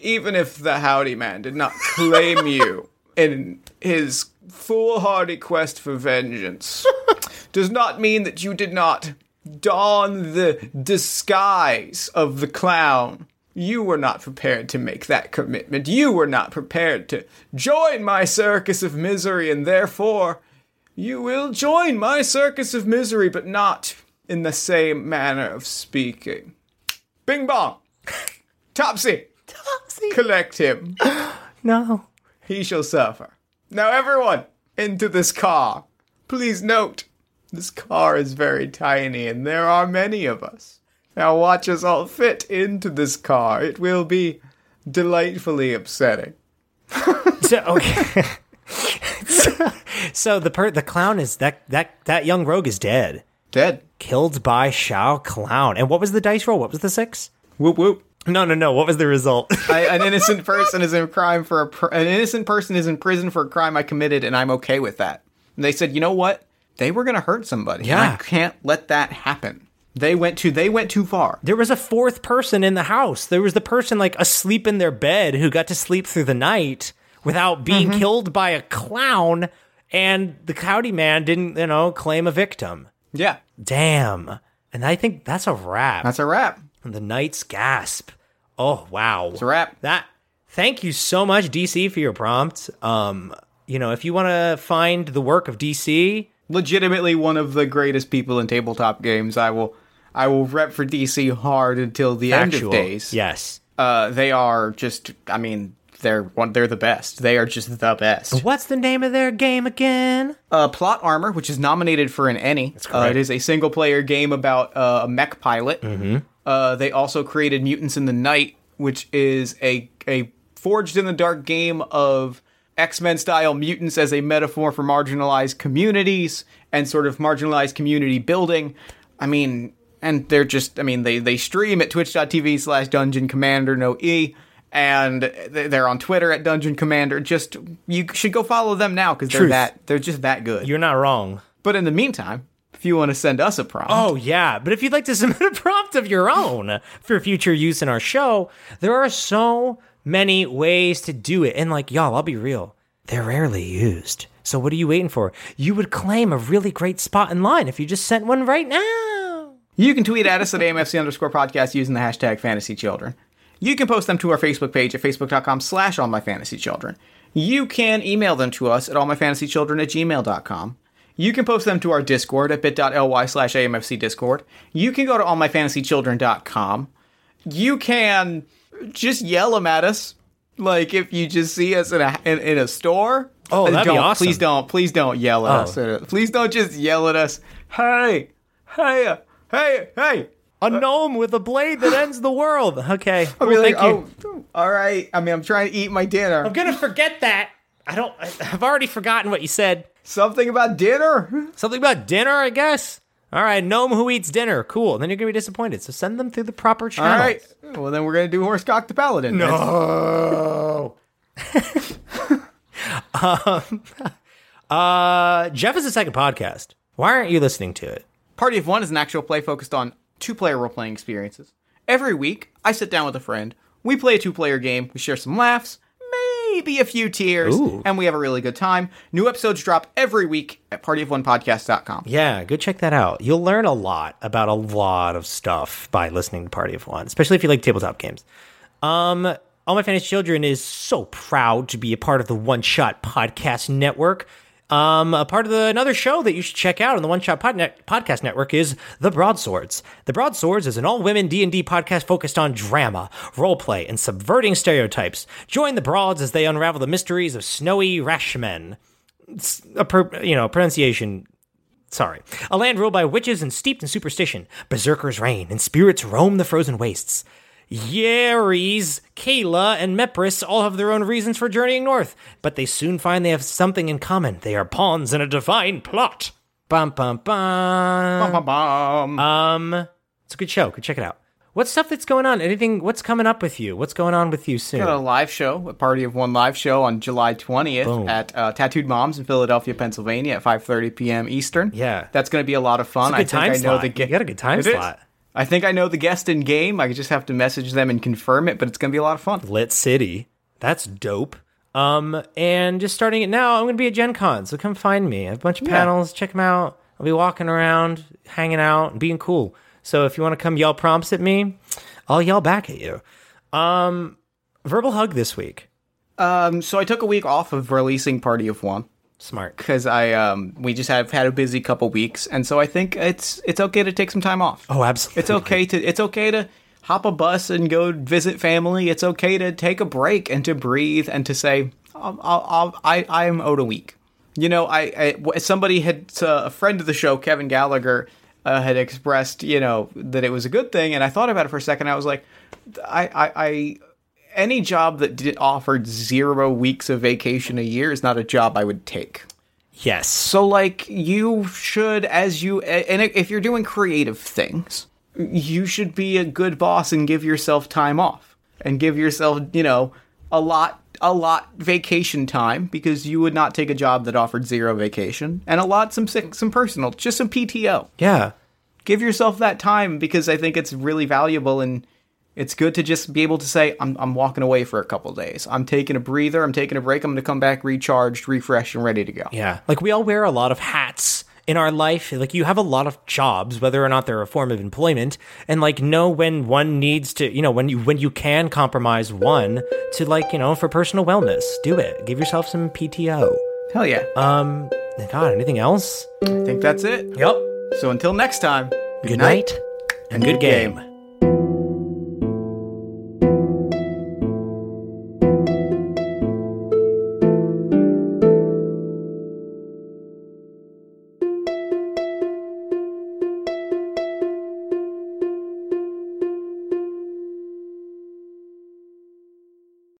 even if the Howdy Man did not claim (laughs) you in his foolhardy quest for vengeance, (laughs) does not mean that you did not don the disguise of the clown. You were not prepared to make that commitment. You were not prepared to join my circus of misery, and therefore you will join my circus of misery, but not in the same manner of speaking. Bing bong! (laughs) Topsy! Topsy. Collect him. (gasps) No. He shall suffer. Now, everyone, into this car. Please note, this car is very tiny, and there are many of us. Now, watch us all fit into this car. It will be delightfully upsetting. (laughs) So okay. so, (laughs) so the per- the clown is that that that young rogue is dead, Dead. killed by Shao Clown. And what was the dice roll? What was the six? Whoop whoop. No, no, no. What was the result? (laughs) I, an innocent person is in crime for a pr- an innocent person is in prison for a crime I committed, and I'm okay with that. And they said, you know what? They were gonna hurt somebody. Yeah. I can't let that happen. They went too. They went too far. there was a fourth person in the house. There was the person like asleep in their bed who got to sleep through the night without being killed by a clown, and the Howdy Man didn't, you know, claim a victim. Yeah, Damn. And I think that's a wrap. that's a wrap. And the Knight's Gasp. Oh wow. It's a wrap. That thank you so much, DC, for your prompt. Um, you know, if you want to find the work of DC, Legitimately one of the greatest people in tabletop games. I will. I will rep for DC hard until the end actual of days. Yes. Uh, they are just. I mean, they're one. They're the best. They are just the best. What's the name of their game again? Uh, Plot Armor, which is nominated for an ENnie. Uh, it is a single player game about uh, a mech pilot. Mm-hmm. Uh, they also created Mutants in the Night, which is a a forged in the dark game of X-Men style mutants as a metaphor for marginalized communities and sort of marginalized community building. I mean, and they're just, I mean, they, they stream at twitch.tv slash dungeon commander no E. And they're on Twitter at Dungeon Commander. Just you should go follow them now because they're that they're just that good. You're not wrong. But in the meantime, if you want to send us a prompt, Oh, yeah. But if you'd like to (laughs) submit a prompt of your own for future use in our show, there are so many ways to do it. And, like, y'all, I'll be real, they're rarely used. So, what are you waiting for? You would claim a really great spot in line if you just sent one right now. You can tweet at us at AMFC underscore podcast using the hashtag fantasy children. You can post them to our Facebook page at facebook.com slash all my fantasy children. You can email them to us at allmyfantasychildren at gmail.com. You can post them to our Discord at bit.ly slash AMFC Discord. You can go to allmyfantasychildren.com. You can just yell them at us. Like if you just see us in a in, in a store. Oh, that'd be don't, awesome. Please don't, please don't yell at Oh. us. Uh, Please don't just yell at us. Hey, hey, uh, hey, hey. A gnome with a blade that ends the world. Okay. (laughs) I'll cool, be like, thank you. oh, all right. I mean, I'm trying to eat my dinner. I'm going to forget that. I don't, I've already forgotten what you said. Something about dinner? Something about dinner, I guess. All right, gnome who eats dinner. Cool. Then you're gonna be disappointed. So send them through the proper All channel. right. Well, then we're going to do Horsecock the Paladin. No. (laughs) um, uh, Jeff is a second podcast. Why aren't you listening to it? Party of One is an actual play focused on two player role playing experiences. Every week, I sit down with a friend. We play a two player game. We share some laughs, maybe a few tears, Ooh. and we have a really good time. New episodes drop every week at partyofonepodcast.com. Yeah, go check that out. You'll learn a lot about a lot of stuff by listening to Party of One, especially if you like tabletop games. Um, All My Fantasy Children is so proud to be a part of the One Shot Podcast Network. Um, a part of the, another show that you should check out on the One Shot Pod Podcast Network is The Broadswords. The Broadswords is an all-women D&D podcast focused on drama, roleplay, and subverting stereotypes. Join the Broads as they unravel the mysteries of snowy Rashemen. It's a per, you know pronunciation Sorry. A land ruled by witches and steeped in superstition. Berserkers reign, and spirits roam the frozen wastes. Yeris, Kayla, and Mepris all have their own reasons for journeying north, but they soon find they have something in common. They are pawns in a divine plot. Bum bum bum. Bum, bum. Um, it's a good show. Go check it out. What's stuff that's going on? Anything? What's coming up with you? What's going on with you soon? got a live show, a Party of One live show on July 20th at uh, Tattooed Moms in Philadelphia, Pennsylvania at 5:30 p.m. Eastern. Yeah. that's going to be a lot of fun. It's a good I time think I know slot. the You got a good time It is. I think I know the guest in game. I just have to message them and confirm it, but it's going to be a lot of fun. Lit City. That's dope. Um, and just starting it now, I'm going to be at Gen Con, so come find me. I have a bunch of Yeah. panels. Check them out. I'll be walking around, hanging out, and being cool. So if you want to come yell prompts at me, I'll yell back at you. Um, verbal hug this week. Um, so I took a week off of releasing Party of One Smart. because I um we just have had a busy couple weeks, and so I think it's it's okay to take some time off. Oh, absolutely. It's okay to it's okay to hop a bus and go visit family. It's okay to take a break and to breathe and to say I'll, I'll, I'll, I I am owed a week. You know, I, I somebody had uh, a friend of the show, Kevin Gallagher, uh, had expressed you know that it was a good thing, and I thought about it for a second. I was like, I I. Any job that did, offered zero weeks of vacation a year is not a job I would take. Yes. So, like, you should, as you, and if you're doing creative things, you should be a good boss and give yourself time off and give yourself, you know, a lot, a lot vacation time because you would not take a job that offered zero vacation and a lot some sick, some personal, just some PTO. Yeah. Give yourself that time because I think it's really valuable and it's good to just be able to say, I'm, I'm walking away for a couple days. I'm taking a breather. I'm taking a break. I'm going to come back recharged, refreshed, and ready to go. Yeah. Like we all wear a lot of hats in our life. Like you have a lot of jobs, whether or not they're a form of employment, and like know when one needs to, you know, when you when you can compromise one to like, you know, for personal wellness. Do it. Give yourself some PTO. Hell yeah. Um God, anything else? I think that's it. Yep. So until next time, Good night and good game.